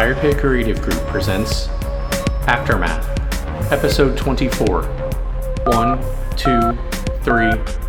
Firepit Creative Group presents Aftermath, Episode 24 1, 2, 3,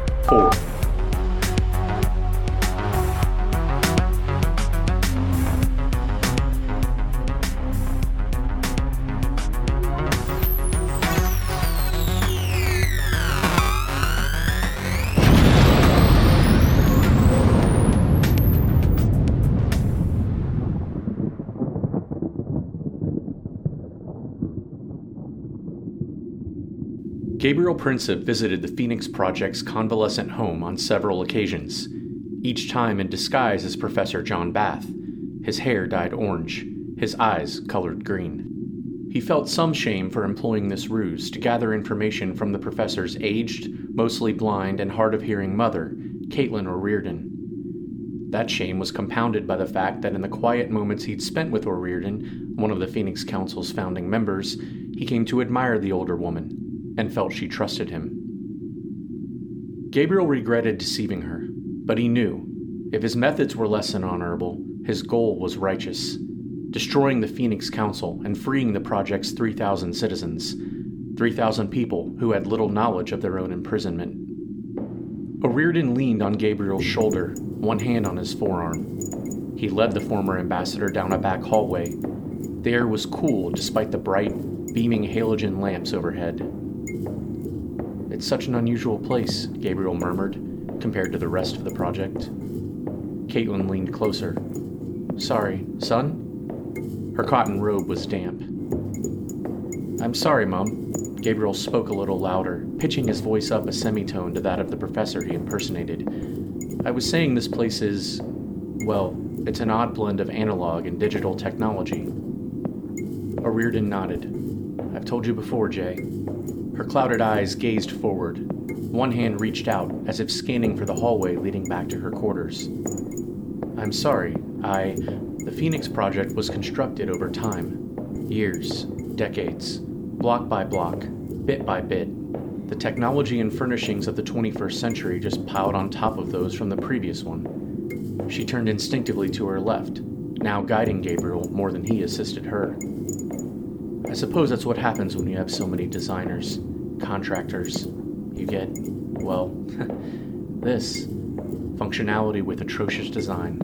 Gabriel Princip visited the Phoenix Project's convalescent home on several occasions, each time in disguise as Professor John Bath. His hair dyed orange, his eyes colored green. He felt some shame for employing this ruse to gather information from the professor's aged, mostly blind, and hard of hearing mother, Caitlin O'Riordan. That shame was compounded by the fact that in the quiet moments he'd spent with O'Riordan, one of the Phoenix Council's founding members, he came to admire the older woman and felt she trusted him. Gabriel regretted deceiving her, but he knew if his methods were less than honorable, his goal was righteous destroying the Phoenix Council and freeing the project's 3,000 citizens, 3,000 people who had little knowledge of their own imprisonment. O'Riordan leaned on Gabriel's shoulder, one hand on his forearm. He led the former ambassador down a back hallway. The air was cool despite the bright, beaming halogen lamps overhead. It's such an unusual place, Gabriel murmured, compared to the rest of the project. Caitlin leaned closer. Sorry, son? Her cotton robe was damp. I'm sorry, Mum. Gabriel spoke a little louder, pitching his voice up a semitone to that of the professor he impersonated. I was saying this place is, well, it's an odd blend of analog and digital technology. O'Riordan nodded. I've told you before, Jay. Her clouded eyes gazed forward. One hand reached out, as if scanning for the hallway leading back to her quarters. I'm sorry, I. The Phoenix Project was constructed over time years, decades, block by block, bit by bit. The technology and furnishings of the 21st century just piled on top of those from the previous one. She turned instinctively to her left, now guiding Gabriel more than he assisted her. I suppose that's what happens when you have so many designers, contractors. You get, well, this functionality with atrocious design.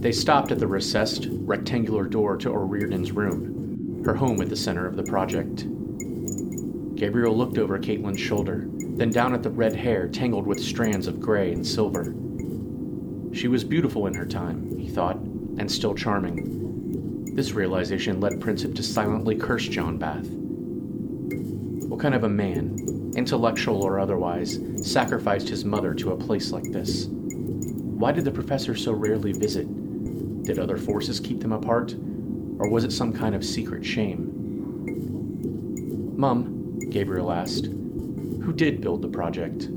They stopped at the recessed, rectangular door to O'Riordan's room, her home at the center of the project. Gabriel looked over Caitlin's shoulder, then down at the red hair tangled with strands of gray and silver. She was beautiful in her time, he thought, and still charming. This realization led Princip to silently curse John Bath. Kind of a man, intellectual or otherwise, sacrificed his mother to a place like this? Why did the professor so rarely visit? Did other forces keep them apart? Or was it some kind of secret shame? Mum, Gabriel asked, who did build the project?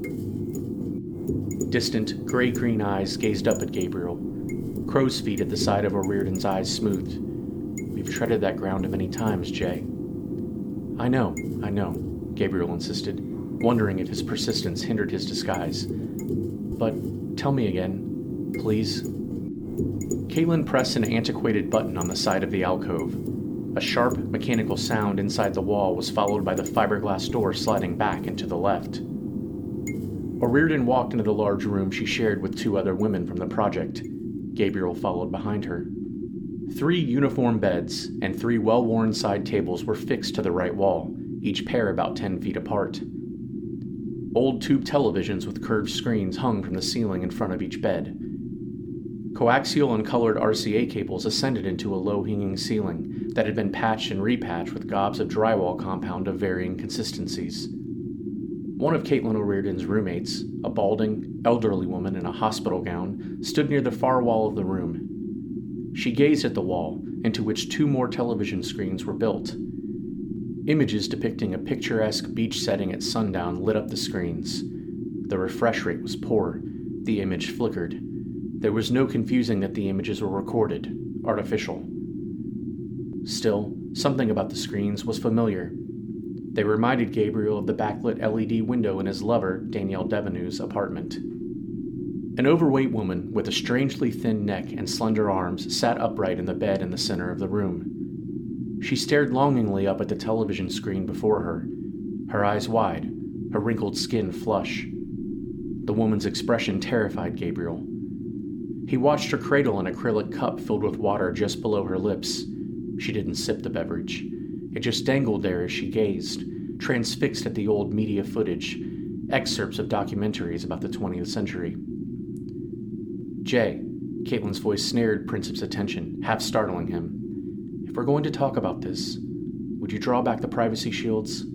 Distant, gray green eyes gazed up at Gabriel. Crow's feet at the side of O'Riordan's eyes smoothed. We've treaded that ground many times, Jay. I know, I know, Gabriel insisted, wondering if his persistence hindered his disguise. But tell me again, please. Caitlin pressed an antiquated button on the side of the alcove. A sharp, mechanical sound inside the wall was followed by the fiberglass door sliding back into the left. O'Riordan walked into the large room she shared with two other women from the project. Gabriel followed behind her. Three uniform beds and three well worn side tables were fixed to the right wall, each pair about 10 feet apart. Old tube televisions with curved screens hung from the ceiling in front of each bed. Coaxial and colored RCA cables ascended into a low hanging ceiling that had been patched and repatched with gobs of drywall compound of varying consistencies. One of Caitlin O'Riordan's roommates, a balding, elderly woman in a hospital gown, stood near the far wall of the room. She gazed at the wall, into which two more television screens were built. Images depicting a picturesque beach setting at sundown lit up the screens. The refresh rate was poor. The image flickered. There was no confusing that the images were recorded, artificial. Still, something about the screens was familiar. They reminded Gabriel of the backlit LED window in his lover, Danielle Devaneu's apartment. An overweight woman with a strangely thin neck and slender arms sat upright in the bed in the center of the room. She stared longingly up at the television screen before her, her eyes wide, her wrinkled skin flush. The woman's expression terrified Gabriel. He watched her cradle an acrylic cup filled with water just below her lips. She didn't sip the beverage. It just dangled there as she gazed, transfixed at the old media footage, excerpts of documentaries about the 20th century. Jay, Caitlin's voice snared Princip's attention, half startling him. If we're going to talk about this, would you draw back the privacy shields?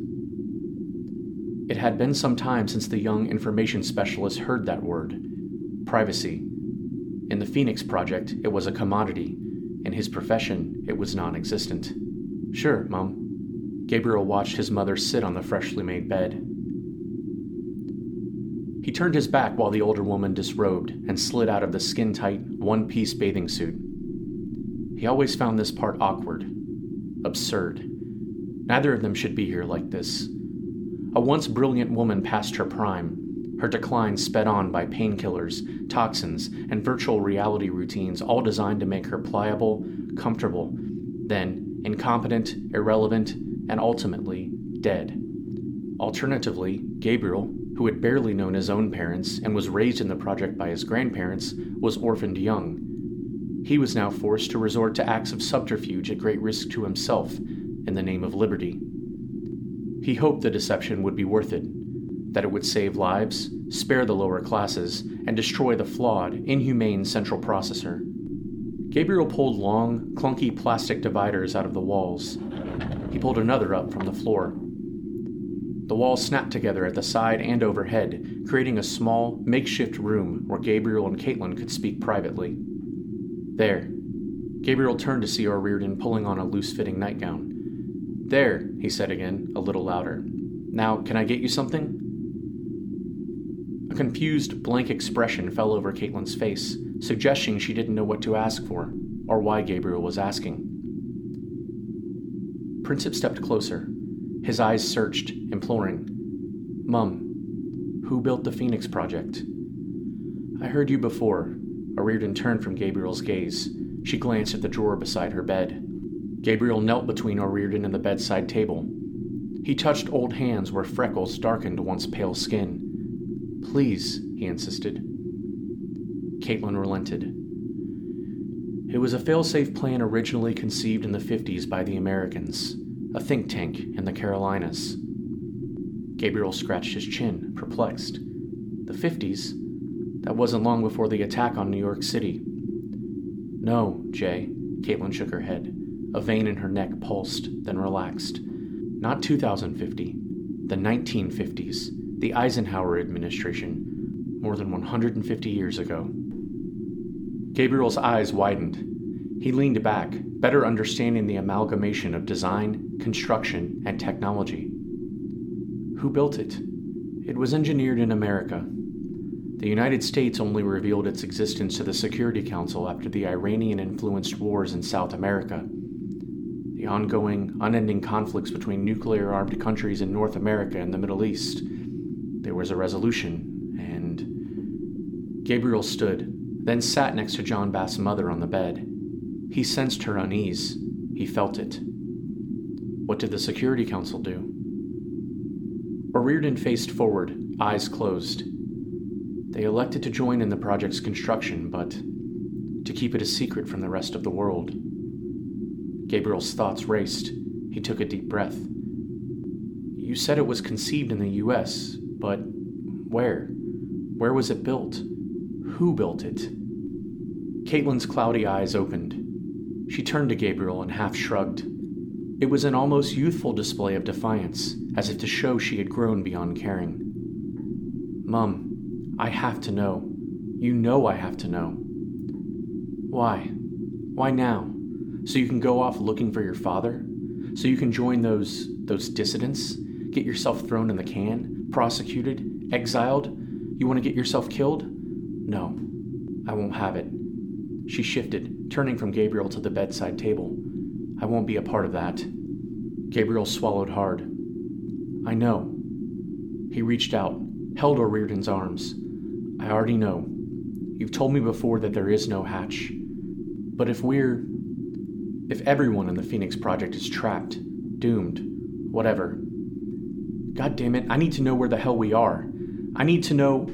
It had been some time since the young information specialist heard that word privacy. In the Phoenix Project, it was a commodity. In his profession, it was non existent. Sure, Mum. Gabriel watched his mother sit on the freshly made bed. He turned his back while the older woman disrobed and slid out of the skin tight, one piece bathing suit. He always found this part awkward, absurd. Neither of them should be here like this. A once brilliant woman past her prime, her decline sped on by painkillers, toxins, and virtual reality routines, all designed to make her pliable, comfortable, then incompetent, irrelevant, and ultimately dead. Alternatively, Gabriel, who had barely known his own parents and was raised in the project by his grandparents, was orphaned young. He was now forced to resort to acts of subterfuge at great risk to himself in the name of liberty. He hoped the deception would be worth it, that it would save lives, spare the lower classes, and destroy the flawed, inhumane central processor. Gabriel pulled long, clunky plastic dividers out of the walls. He pulled another up from the floor. The walls snapped together at the side and overhead, creating a small, makeshift room where Gabriel and Caitlin could speak privately. There. Gabriel turned to see O'Riordan pulling on a loose fitting nightgown. There, he said again, a little louder. Now, can I get you something? A confused, blank expression fell over Caitlin's face suggesting she didn't know what to ask for or why Gabriel was asking. Princip stepped closer. His eyes searched, imploring. Mum, who built the Phoenix Project? I heard you before. O'Riordan turned from Gabriel's gaze. She glanced at the drawer beside her bed. Gabriel knelt between O'Riordan and the bedside table. He touched old hands where freckles darkened once pale skin. Please, he insisted. Caitlin relented. It was a failsafe plan originally conceived in the 50s by the Americans, a think tank in the Carolinas. Gabriel scratched his chin, perplexed. The 50s? That wasn't long before the attack on New York City. No, Jay, Caitlin shook her head. A vein in her neck pulsed, then relaxed. Not 2050, the 1950s, the Eisenhower administration, more than 150 years ago. Gabriel's eyes widened. He leaned back, better understanding the amalgamation of design, construction, and technology. Who built it? It was engineered in America. The United States only revealed its existence to the Security Council after the Iranian influenced wars in South America. The ongoing, unending conflicts between nuclear armed countries in North America and the Middle East. There was a resolution, and. Gabriel stood, then sat next to John Bath's mother on the bed. He sensed her unease. He felt it. What did the Security Council do? O'Riordan faced forward, eyes closed. They elected to join in the project's construction, but to keep it a secret from the rest of the world. Gabriel's thoughts raced. He took a deep breath. You said it was conceived in the U.S., but where? Where was it built? Who built it? Caitlin's cloudy eyes opened. She turned to Gabriel and half shrugged. It was an almost youthful display of defiance, as if to show she had grown beyond caring. Mum, I have to know. You know I have to know. Why? Why now? So you can go off looking for your father? So you can join those those dissidents? Get yourself thrown in the can? Prosecuted? Exiled? You want to get yourself killed? No, I won't have it. She shifted, turning from Gabriel to the bedside table. I won't be a part of that. Gabriel swallowed hard. I know. He reached out, held O'Riordan's arms. I already know. You've told me before that there is no hatch. But if we're. If everyone in the Phoenix Project is trapped, doomed, whatever. God damn it, I need to know where the hell we are. I need to know.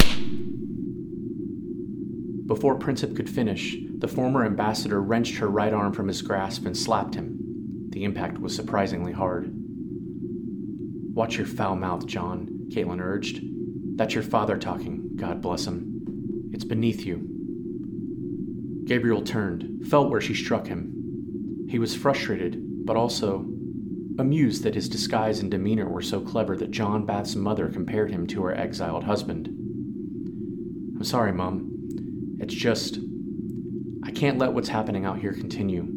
Before Princip could finish, the former ambassador wrenched her right arm from his grasp and slapped him. The impact was surprisingly hard. Watch your foul mouth, John, Caitlin urged. That's your father talking, God bless him. It's beneath you. Gabriel turned, felt where she struck him. He was frustrated, but also amused that his disguise and demeanor were so clever that John Bath's mother compared him to her exiled husband. I'm sorry, Mum. It's just. I can't let what's happening out here continue.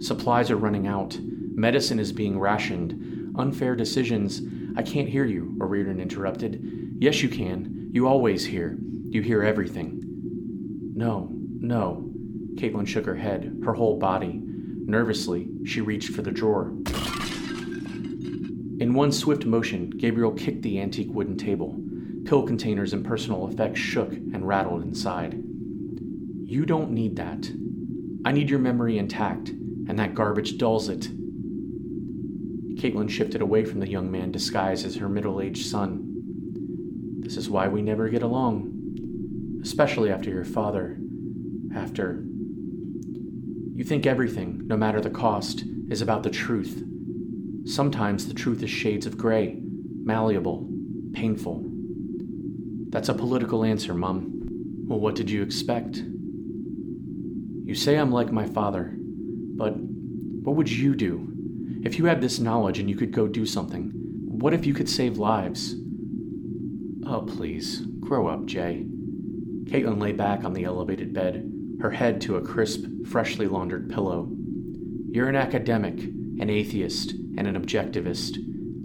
Supplies are running out, medicine is being rationed, unfair decisions. I can't hear you, O'Riordan interrupted. Yes, you can. You always hear. You hear everything. No, no. Caitlin shook her head, her whole body. Nervously, she reached for the drawer. In one swift motion, Gabriel kicked the antique wooden table. Pill containers and personal effects shook and rattled inside. You don't need that. I need your memory intact, and that garbage dulls it. Caitlin shifted away from the young man disguised as her middle aged son. This is why we never get along, especially after your father. After. You think everything, no matter the cost, is about the truth. Sometimes the truth is shades of gray, malleable, painful. That's a political answer, Mum. Well, what did you expect? You say I'm like my father, but what would you do? If you had this knowledge and you could go do something, what if you could save lives? Oh, please, grow up, Jay. Caitlin lay back on the elevated bed, her head to a crisp, freshly laundered pillow. You're an academic, an atheist, and an objectivist,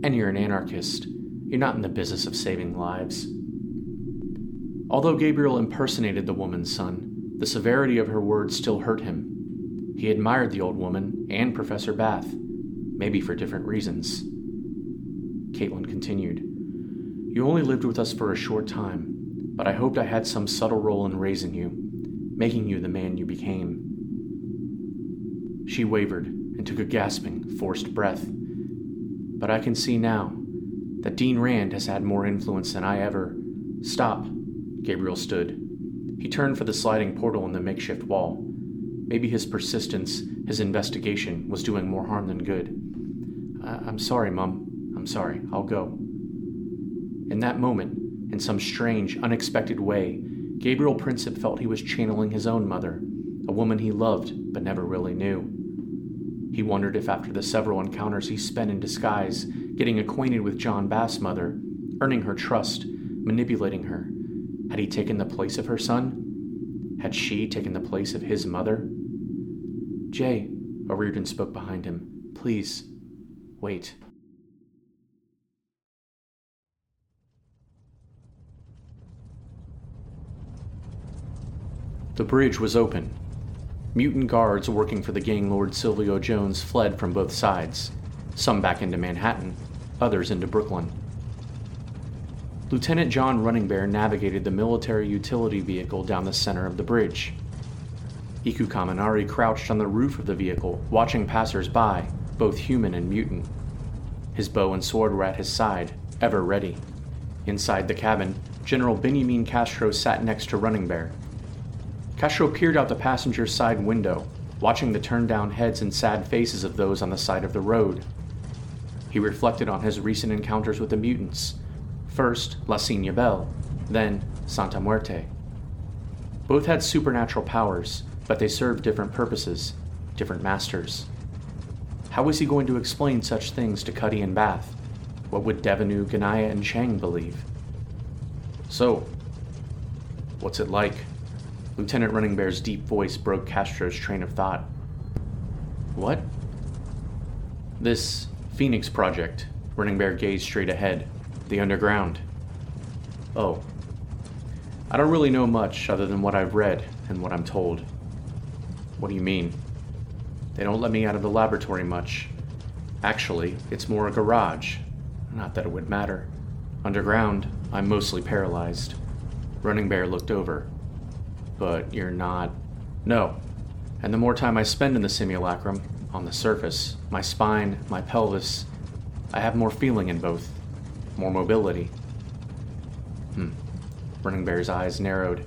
and you're an anarchist. You're not in the business of saving lives. Although Gabriel impersonated the woman's son, the severity of her words still hurt him. He admired the old woman and Professor Bath, maybe for different reasons. Caitlin continued, You only lived with us for a short time, but I hoped I had some subtle role in raising you, making you the man you became. She wavered and took a gasping, forced breath. But I can see now that Ayn Rand has had more influence than I ever. Stop. Gabriel stood. He turned for the sliding portal in the makeshift wall. Maybe his persistence, his investigation, was doing more harm than good. I- am sorry, Mum. I'm sorry. I'll go. In that moment, in some strange, unexpected way, Gabriel Princip felt he was channeling his own mother, a woman he loved but never really knew. He wondered if, after the several encounters he spent in disguise, getting acquainted with John Bath's mother, earning her trust, manipulating her, had he taken the place of her son? Had she taken the place of his mother? Jay, O'Riordan spoke behind him. Please, wait. The bridge was open. Mutant guards working for the gang lord Silvio Jones fled from both sides, some back into Manhattan, others into Brooklyn. Lieutenant John Running Bear navigated the military utility vehicle down the center of the bridge. Iku Kaminari crouched on the roof of the vehicle, watching passers-by, both human and mutant. His bow and sword were at his side, ever ready. Inside the cabin, General Benjamin Castro sat next to Running Bear. Castro peered out the passenger side window, watching the turned down heads and sad faces of those on the side of the road. He reflected on his recent encounters with the mutants First, La Signa Belle, then Santa Muerte. Both had supernatural powers, but they served different purposes, different masters. How was he going to explain such things to Cuddy and Bath? What would Devenu, Ganaya, and Chang believe? So, what's it like? Lieutenant Running Bear's deep voice broke Castro's train of thought. What? This Phoenix project, Running Bear gazed straight ahead the underground. Oh. I don't really know much other than what I've read and what I'm told. What do you mean? They don't let me out of the laboratory much. Actually, it's more a garage. Not that it would matter. Underground, I'm mostly paralyzed. Running Bear looked over. But you're not. No. And the more time I spend in the simulacrum, on the surface, my spine, my pelvis, I have more feeling in both, more mobility. Hmm. Running Bear's eyes narrowed.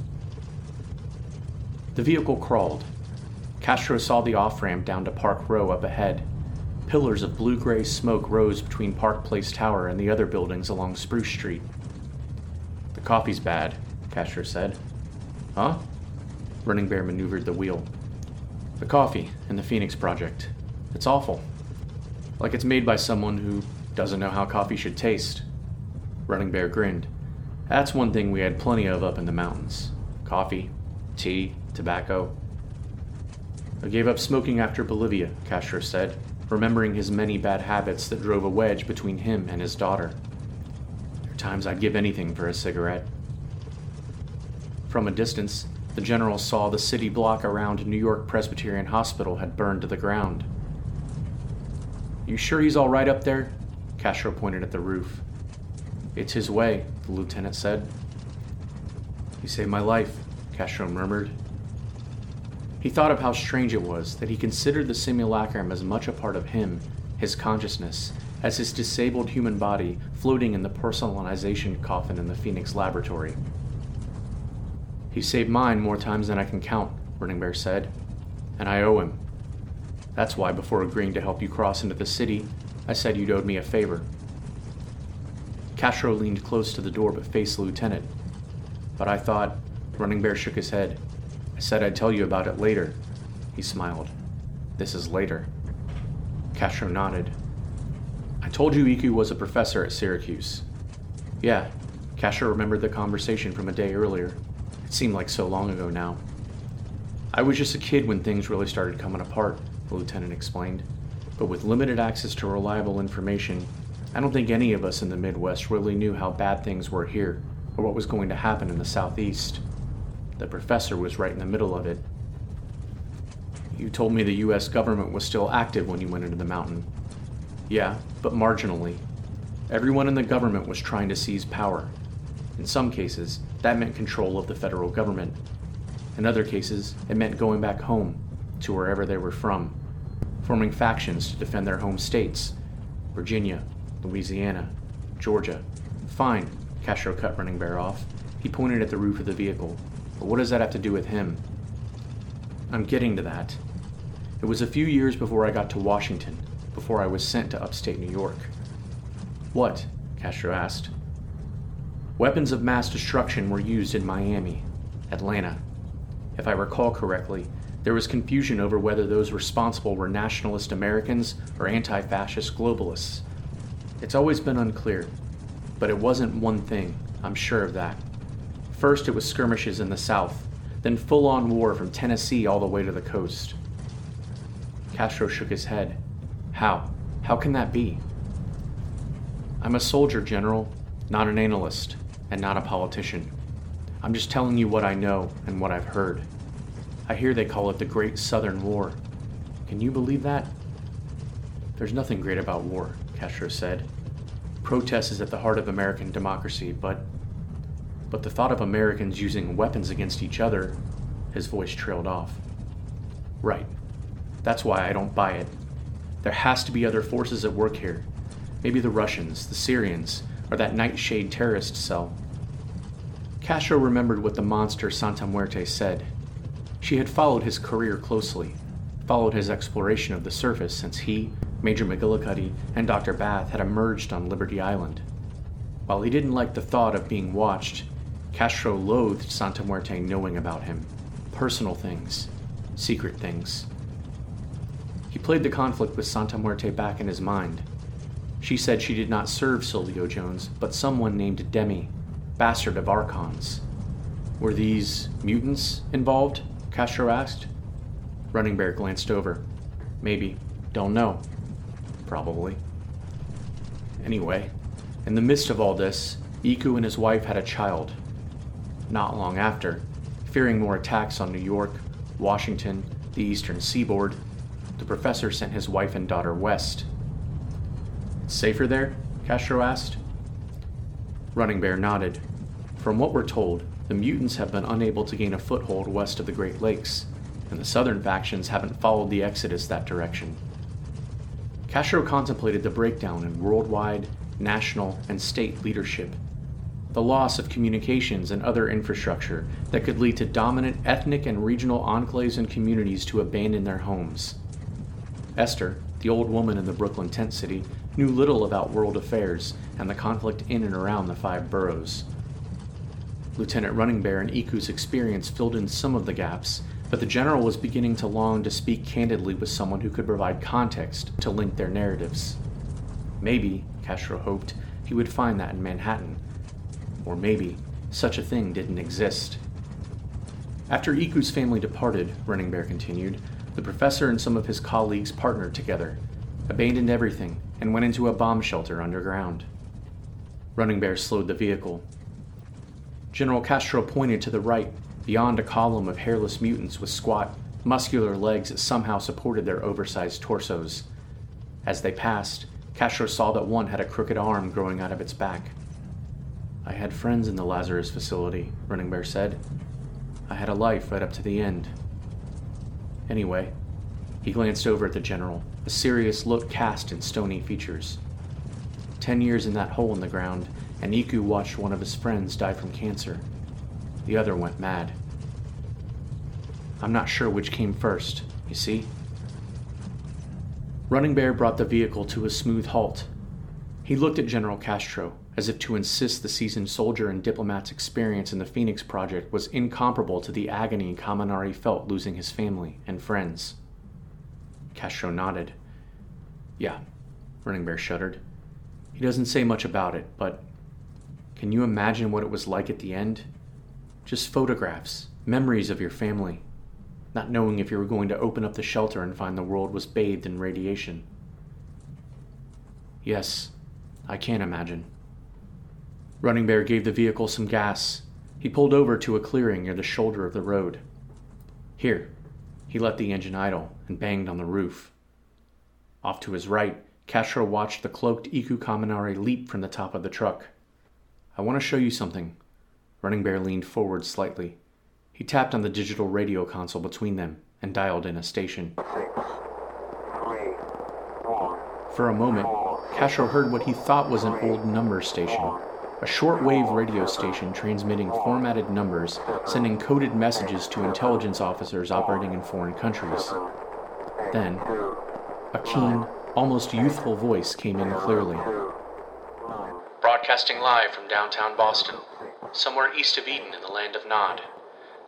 The vehicle crawled. Castro saw the off ramp down to Park Row up ahead. Pillars of blue gray smoke rose between Park Place Tower and the other buildings along Spruce Street. The coffee's bad, Castro said. Huh? Running Bear maneuvered the wheel. The coffee in the Phoenix Project. It's awful. Like it's made by someone who doesn't know how coffee should taste. Running Bear grinned. That's one thing we had plenty of up in the mountains coffee, tea, tobacco. I gave up smoking after Bolivia, Castro said, remembering his many bad habits that drove a wedge between him and his daughter. There are times I'd give anything for a cigarette. From a distance, the general saw the city block around New York Presbyterian Hospital had burned to the ground. You sure he's all right up there? Castro pointed at the roof. It's his way, the lieutenant said. He saved my life, Castro murmured. He thought of how strange it was that he considered the simulacrum as much a part of him, his consciousness, as his disabled human body floating in the personalization coffin in the Phoenix laboratory. He saved mine more times than I can count, Running Bear said, and I owe him. That's why, before agreeing to help you cross into the city, I said you'd owed me a favor. Castro leaned close to the door but faced the lieutenant. But I thought, Running Bear shook his head. I said I'd tell you about it later. He smiled. This is later. Castro nodded. I told you Iku was a professor at Syracuse. Yeah, Castro remembered the conversation from a day earlier. It seemed like so long ago now. I was just a kid when things really started coming apart, the lieutenant explained. But with limited access to reliable information, I don't think any of us in the Midwest really knew how bad things were here or what was going to happen in the Southeast. The professor was right in the middle of it. You told me the US government was still active when you went into the mountain. Yeah, but marginally. Everyone in the government was trying to seize power. In some cases, that meant control of the federal government. In other cases, it meant going back home, to wherever they were from, forming factions to defend their home states Virginia, Louisiana, Georgia. Fine, Castro cut Running Bear off. He pointed at the roof of the vehicle. But what does that have to do with him? I'm getting to that. It was a few years before I got to Washington, before I was sent to upstate New York. What? Castro asked. Weapons of mass destruction were used in Miami, Atlanta. If I recall correctly, there was confusion over whether those responsible were nationalist Americans or anti fascist globalists. It's always been unclear, but it wasn't one thing, I'm sure of that. First, it was skirmishes in the south, then full on war from Tennessee all the way to the coast. Castro shook his head. How? How can that be? I'm a soldier, General, not an analyst and not a politician. I'm just telling you what I know and what I've heard. I hear they call it the Great Southern War. Can you believe that? There's nothing great about war, Castro said. Protest is at the heart of American democracy, but. But the thought of Americans using weapons against each other, his voice trailed off. Right. That's why I don't buy it. There has to be other forces at work here. Maybe the Russians, the Syrians, or that nightshade terrorist cell. Castro remembered what the monster Santa Muerte said. She had followed his career closely, followed his exploration of the surface since he, Major McGillicuddy, and Dr. Bath had emerged on Liberty Island. While he didn't like the thought of being watched, Castro loathed Santa Muerte knowing about him personal things, secret things. He played the conflict with Santa Muerte back in his mind, she said she did not serve Silvio Jones, but someone named Demi, bastard of Archons. Were these mutants involved? Castro asked. Running Bear glanced over. Maybe. Don't know. Probably. Anyway, in the midst of all this, Iku and his wife had a child. Not long after, fearing more attacks on New York, Washington, the eastern seaboard, the professor sent his wife and daughter west Safer there? Castro asked. Running Bear nodded. From what we're told, the mutants have been unable to gain a foothold west of the Great Lakes, and the southern factions haven't followed the exodus that direction. Castro contemplated the breakdown in worldwide, national, and state leadership, the loss of communications and other infrastructure that could lead to dominant ethnic and regional enclaves and communities to abandon their homes. Esther, the old woman in the Brooklyn tent city, knew little about world affairs and the conflict in and around the five boroughs. Lieutenant Running Bear and Iku's experience filled in some of the gaps, but the general was beginning to long to speak candidly with someone who could provide context to link their narratives. Maybe, Castro hoped, he would find that in Manhattan. Or maybe such a thing didn't exist. After Iku's family departed, Running Bear continued, the professor and some of his colleagues partnered together, abandoned everything, and went into a bomb shelter underground. Running Bear slowed the vehicle. General Castro pointed to the right, beyond a column of hairless mutants with squat, muscular legs that somehow supported their oversized torsos. As they passed, Castro saw that one had a crooked arm growing out of its back. I had friends in the Lazarus facility, Running Bear said. I had a life right up to the end. Anyway, he glanced over at the general, a serious look cast in stony features. Ten years in that hole in the ground, and Iku watched one of his friends die from cancer. The other went mad. I'm not sure which came first, you see? Running Bear brought the vehicle to a smooth halt. He looked at General Castro, as if to insist the seasoned soldier and diplomat's experience in the Phoenix Project was incomparable to the agony Kaminari felt losing his family and friends. Castro nodded. Yeah, Running Bear shuddered. He doesn't say much about it, but can you imagine what it was like at the end? Just photographs, memories of your family, not knowing if you were going to open up the shelter and find the world was bathed in radiation. Yes, I can imagine. Running Bear gave the vehicle some gas. He pulled over to a clearing near the shoulder of the road. Here, he let the engine idle and banged on the roof. Off to his right, Castro watched the cloaked Iku Kaminari leap from the top of the truck. I want to show you something. Running Bear leaned forward slightly. He tapped on the digital radio console between them and dialed in a station. For a moment, Castro heard what he thought was an old number station, a shortwave radio station transmitting formatted numbers, sending coded messages to intelligence officers operating in foreign countries. Then, a keen, almost youthful voice came in clearly. Broadcasting live from downtown Boston, somewhere east of Eden in the land of Nod.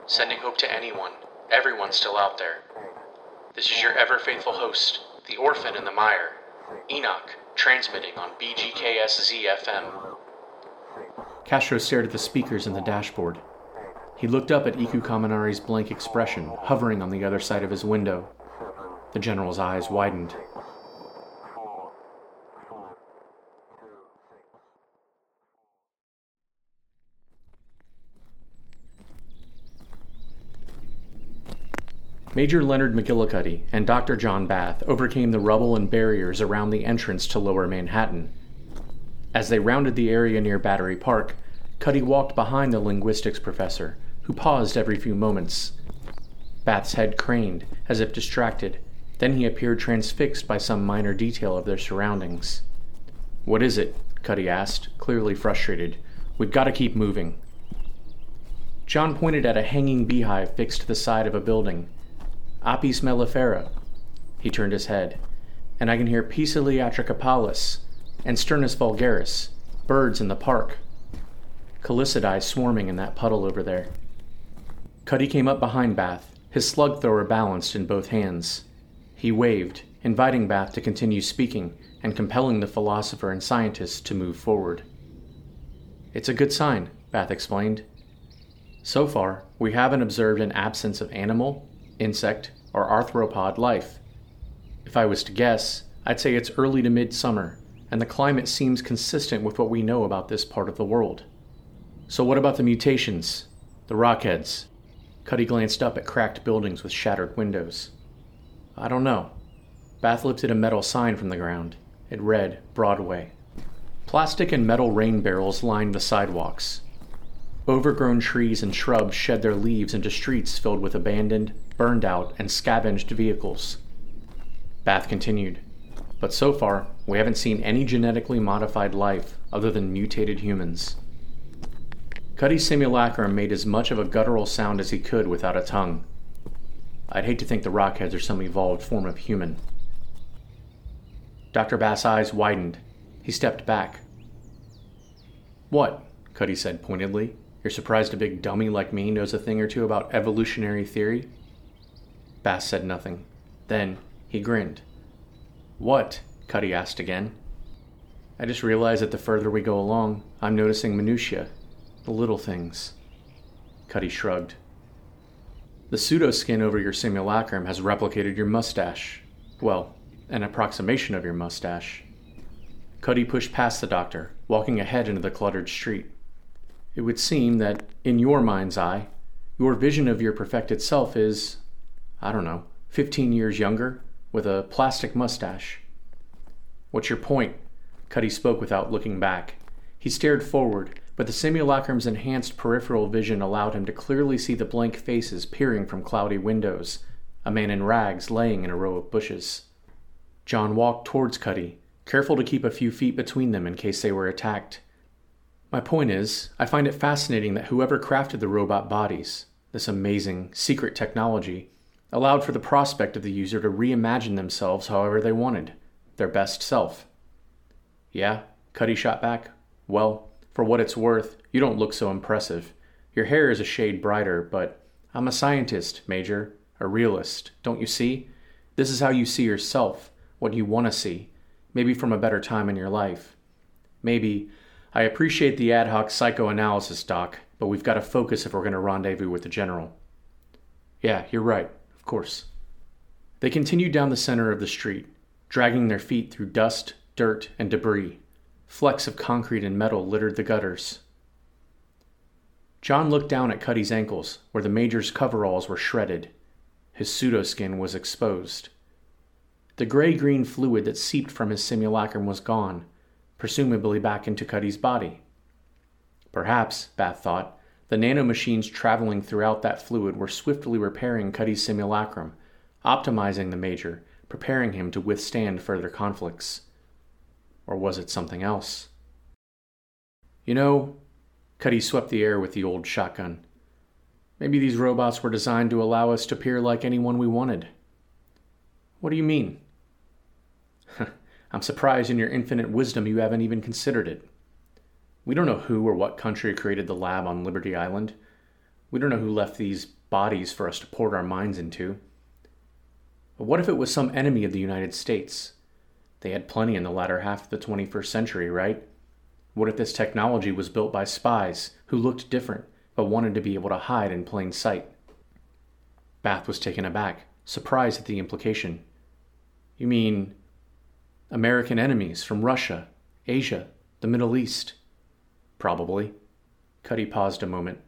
Sending hope to anyone, everyone still out there. This is your ever faithful host, the orphan in the mire, Enoch, transmitting on BGKSZ FM. Castro stared at the speakers in the dashboard. He looked up at Iku Kaminari's blank expression, hovering on the other side of his window. The general's eyes widened. Major Leonard McGillicuddy and Dr. John Bath overcame the rubble and barriers around the entrance to Lower Manhattan. As they rounded the area near Battery Park, Cuddy walked behind the linguistics professor, who paused every few moments. Bath's head craned, as if distracted. Then he appeared transfixed by some minor detail of their surroundings. What is it? Cuddy asked, clearly frustrated. We've got to keep moving. John pointed at a hanging beehive fixed to the side of a building. Apis mellifera. He turned his head. And I can hear Poecile atricapillus and Sturnus vulgaris, birds in the park. Culicidae swarming in that puddle over there. Cuddy came up behind Bath, his slug thrower balanced in both hands. He waved, inviting Bath to continue speaking and compelling the philosopher and scientist to move forward. It's a good sign, Bath explained. So far, we haven't observed an absence of animal, insect, or arthropod life. If I was to guess, I'd say it's early to midsummer, and the climate seems consistent with what we know about this part of the world. So, what about the mutations? The rockheads? Cuddy glanced up at cracked buildings with shattered windows. I don't know. Bath lifted a metal sign from the ground. It read Broadway. Plastic and metal rain barrels lined the sidewalks. Overgrown trees and shrubs shed their leaves into streets filled with abandoned, burned out, and scavenged vehicles. Bath continued. But so far, we haven't seen any genetically modified life other than mutated humans. Cuddy's simulacrum made as much of a guttural sound as he could without a tongue. I'd hate to think the Rockheads are some evolved form of human. Dr. Bath's eyes widened. He stepped back. What? Cuddy said pointedly. You're surprised a big dummy like me knows a thing or two about evolutionary theory? Bath said nothing. Then he grinned. What? Cuddy asked again. I just realized that the further we go along, I'm noticing minutiae, the little things. Cuddy shrugged. The pseudo skin over your simulacrum has replicated your mustache. Well, an approximation of your mustache. Cuddy pushed past the doctor, walking ahead into the cluttered street. It would seem that, in your mind's eye, your vision of your perfected self is, I don't know, 15 years younger, with a plastic mustache. What's your point? Cuddy spoke without looking back. He stared forward, but the simulacrum's enhanced peripheral vision allowed him to clearly see the blank faces peering from cloudy windows, a man in rags laying in a row of bushes. John walked towards Cuddy, careful to keep a few feet between them in case they were attacked. My point is, I find it fascinating that whoever crafted the robot bodies, this amazing, secret technology, allowed for the prospect of the user to reimagine themselves however they wanted, their best self. Yeah, Cuddy shot back. Well, for what it's worth, you don't look so impressive. Your hair is a shade brighter, but I'm a scientist, Major, a realist, don't you see? This is how you see yourself, what you want to see, maybe from a better time in your life. Maybe, I appreciate the ad hoc psychoanalysis, Doc, but we've got to focus if we're going to rendezvous with the General. Yeah, you're right, of course. They continued down the center of the street, dragging their feet through dust, dirt, and debris. Flecks of concrete and metal littered the gutters. John looked down at Cuddy's ankles, where the Major's coveralls were shredded. His pseudoskin was exposed. The gray green fluid that seeped from his simulacrum was gone, presumably back into Cuddy's body. Perhaps, Bath thought, the nanomachines traveling throughout that fluid were swiftly repairing Cuddy's simulacrum, optimizing the Major, preparing him to withstand further conflicts. Or was it something else? You know, Cuddy swept the air with the old shotgun. Maybe these robots were designed to allow us to appear like anyone we wanted. What do you mean? I'm surprised in your infinite wisdom you haven't even considered it. We don't know who or what country created the lab on Liberty Island. We don't know who left these bodies for us to port our minds into. But what if it was some enemy of the United States? They had plenty in the latter half of the 21st century, right? What if this technology was built by spies who looked different but wanted to be able to hide in plain sight? Bath was taken aback, surprised at the implication. You mean American enemies from Russia, Asia, the Middle East? Probably. Cuddy paused a moment.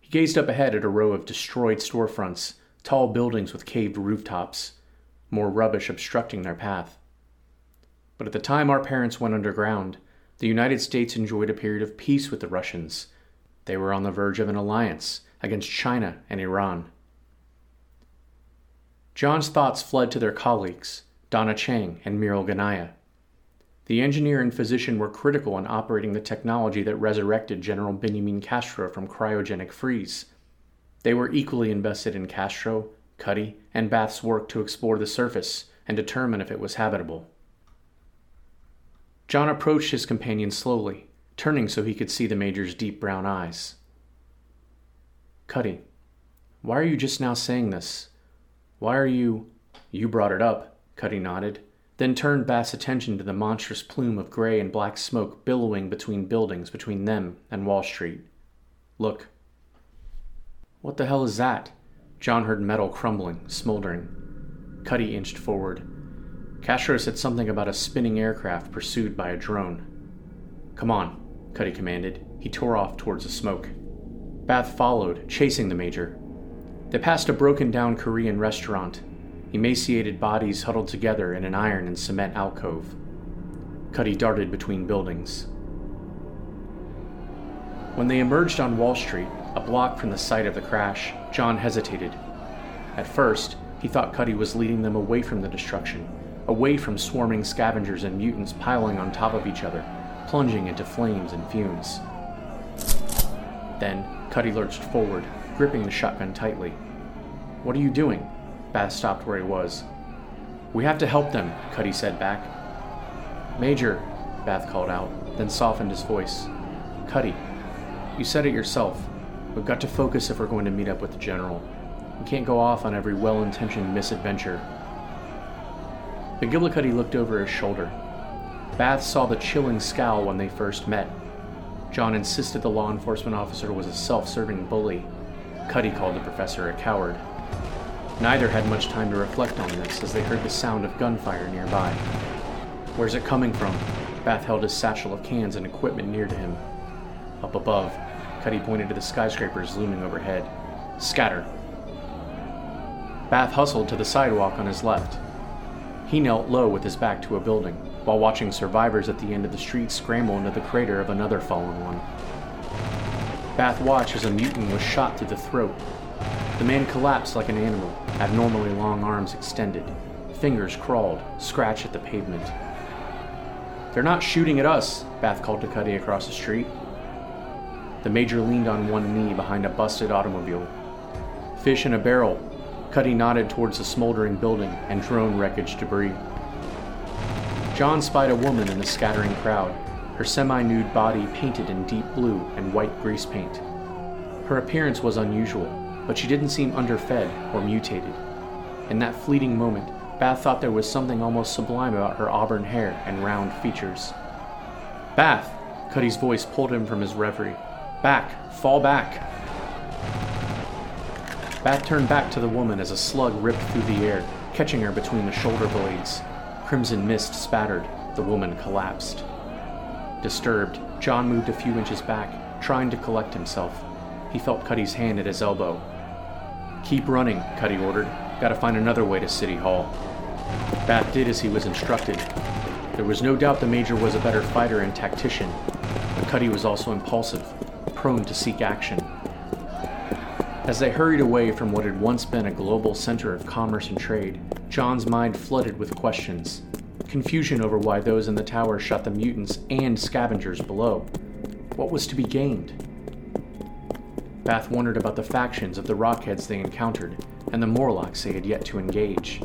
He gazed up ahead at a row of destroyed storefronts, tall buildings with caved rooftops, more rubbish obstructing their path. But at the time our parents went underground, the United States enjoyed a period of peace with the Russians. They were on the verge of an alliance against China and Iran. John's thoughts fled to their colleagues, Donna Chang and Muriel Ganaya. The engineer and physician were critical in operating the technology that resurrected General Benjamin Castro from cryogenic freeze. They were equally invested in Castro, Cuddy, and Bath's work to explore the surface and determine if it was habitable. John approached his companion slowly, turning so he could see the Major's deep brown eyes. Cuddy, why are you just now saying this? Why are you. You brought it up, Cuddy nodded, then turned Bath's attention to the monstrous plume of gray and black smoke billowing between buildings between them and Wall Street. Look. What the hell is that? John heard metal crumbling, smoldering. Cuddy inched forward. Castro said something about a spinning aircraft pursued by a drone. Come on, Cuddy commanded. He tore off towards the smoke. Bath followed, chasing the Major, they passed a broken down Korean restaurant, emaciated bodies huddled together in an iron and cement alcove. Cuddy darted between buildings. When they emerged on Wall Street, a block from the site of the crash, John hesitated. At first, he thought Cuddy was leading them away from the destruction, away from swarming scavengers and mutants piling on top of each other, plunging into flames and fumes. Then, Cuddy lurched forward, gripping the shotgun tightly. What are you doing? Bath stopped where he was. We have to help them, Cuddy said back. Major, Bath called out, then softened his voice. Cuddy, you said it yourself. We've got to focus if we're going to meet up with the General. We can't go off on every well intentioned misadventure. McGillicuddy looked over his shoulder. Bath saw the chilling scowl when they first met. John insisted the law enforcement officer was a self serving bully. Cuddy called the professor a coward. Neither had much time to reflect on this as they heard the sound of gunfire nearby. Where's it coming from? Bath held his satchel of cans and equipment near to him. Up above, Cuddy pointed to the skyscrapers looming overhead. Scatter. Bath hustled to the sidewalk on his left. He knelt low with his back to a building, while watching survivors at the end of the street scramble into the crater of another fallen one. Bath watched as a mutant was shot through the throat. The man collapsed like an animal, abnormally long arms extended. Fingers crawled, scratched at the pavement. They're not shooting at us, Bath called to Cuddy across the street. The major leaned on one knee behind a busted automobile. Fish in a barrel, Cuddy nodded towards the smoldering building and drone wreckage debris. John spied a woman in the scattering crowd, her semi nude body painted in deep blue and white grease paint. Her appearance was unusual, but she didn't seem underfed or mutated. In that fleeting moment, Bath thought there was something almost sublime about her auburn hair and round features. Bath! Cuddy's voice pulled him from his reverie. Back! Fall back! Bath turned back to the woman as a slug ripped through the air, catching her between the shoulder blades. Crimson mist spattered. The woman collapsed. Disturbed, John moved a few inches back, trying to collect himself. He felt Cuddy's hand at his elbow. Keep running, Cuddy ordered. Gotta find another way to City Hall. Bath did as he was instructed. There was no doubt the Major was a better fighter and tactician, but Cuddy was also impulsive, prone to seek action. As they hurried away from what had once been a global center of commerce and trade, John's mind flooded with questions. Confusion over why those in the tower shot the mutants and scavengers below. What was to be gained? Bath wondered about the factions of the Rockheads they encountered and the Morlocks they had yet to engage.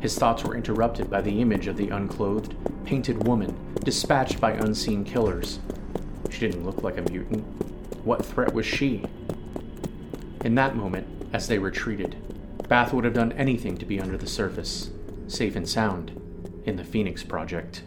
His thoughts were interrupted by the image of the unclothed, painted woman dispatched by unseen killers. She didn't look like a mutant. What threat was she? In that moment, as they retreated, Bath would have done anything to be under the surface, safe and sound, in the Phoenix Project.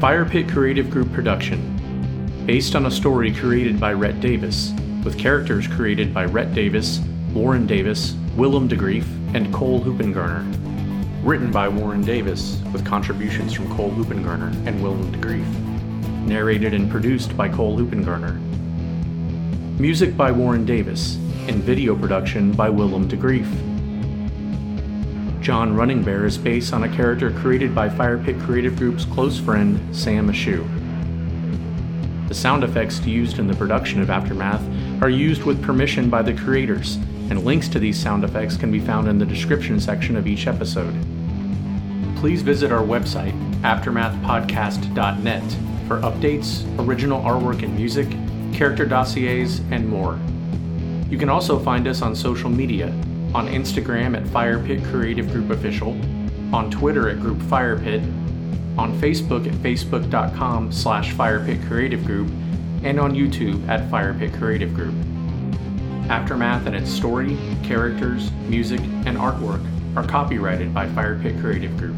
Fire Pit Creative Group production, based on a story created by Rhett Davis, with characters created by Rhett Davis, Warren Davis, Willem DeGrief, and Cole Hoopengarner. Written by Warren Davis, with contributions from Cole Hoopengarner and Willem DeGrief. Narrated and produced by Cole Hoopengarner. Music by Warren Davis, and video production by Willem DeGrief. John Running Bear is based on a character created by Fire Pit Creative Group's close friend, Sam Ashu. The sound effects used in the production of Aftermath are used with permission by the creators, and links to these sound effects can be found in the description section of each episode. Please visit our website, aftermathpodcast.net, for updates, original artwork and music, character dossiers, and more. You can also find us on social media on Instagram at Fire Pit Creative Group Official, on Twitter at Group Fire Pit, on Facebook at facebook.com slash Fire Creative Group, and on YouTube at Fire Pit Creative Group. Aftermath and its story, characters, music, and artwork are copyrighted by Fire Pit Creative Group.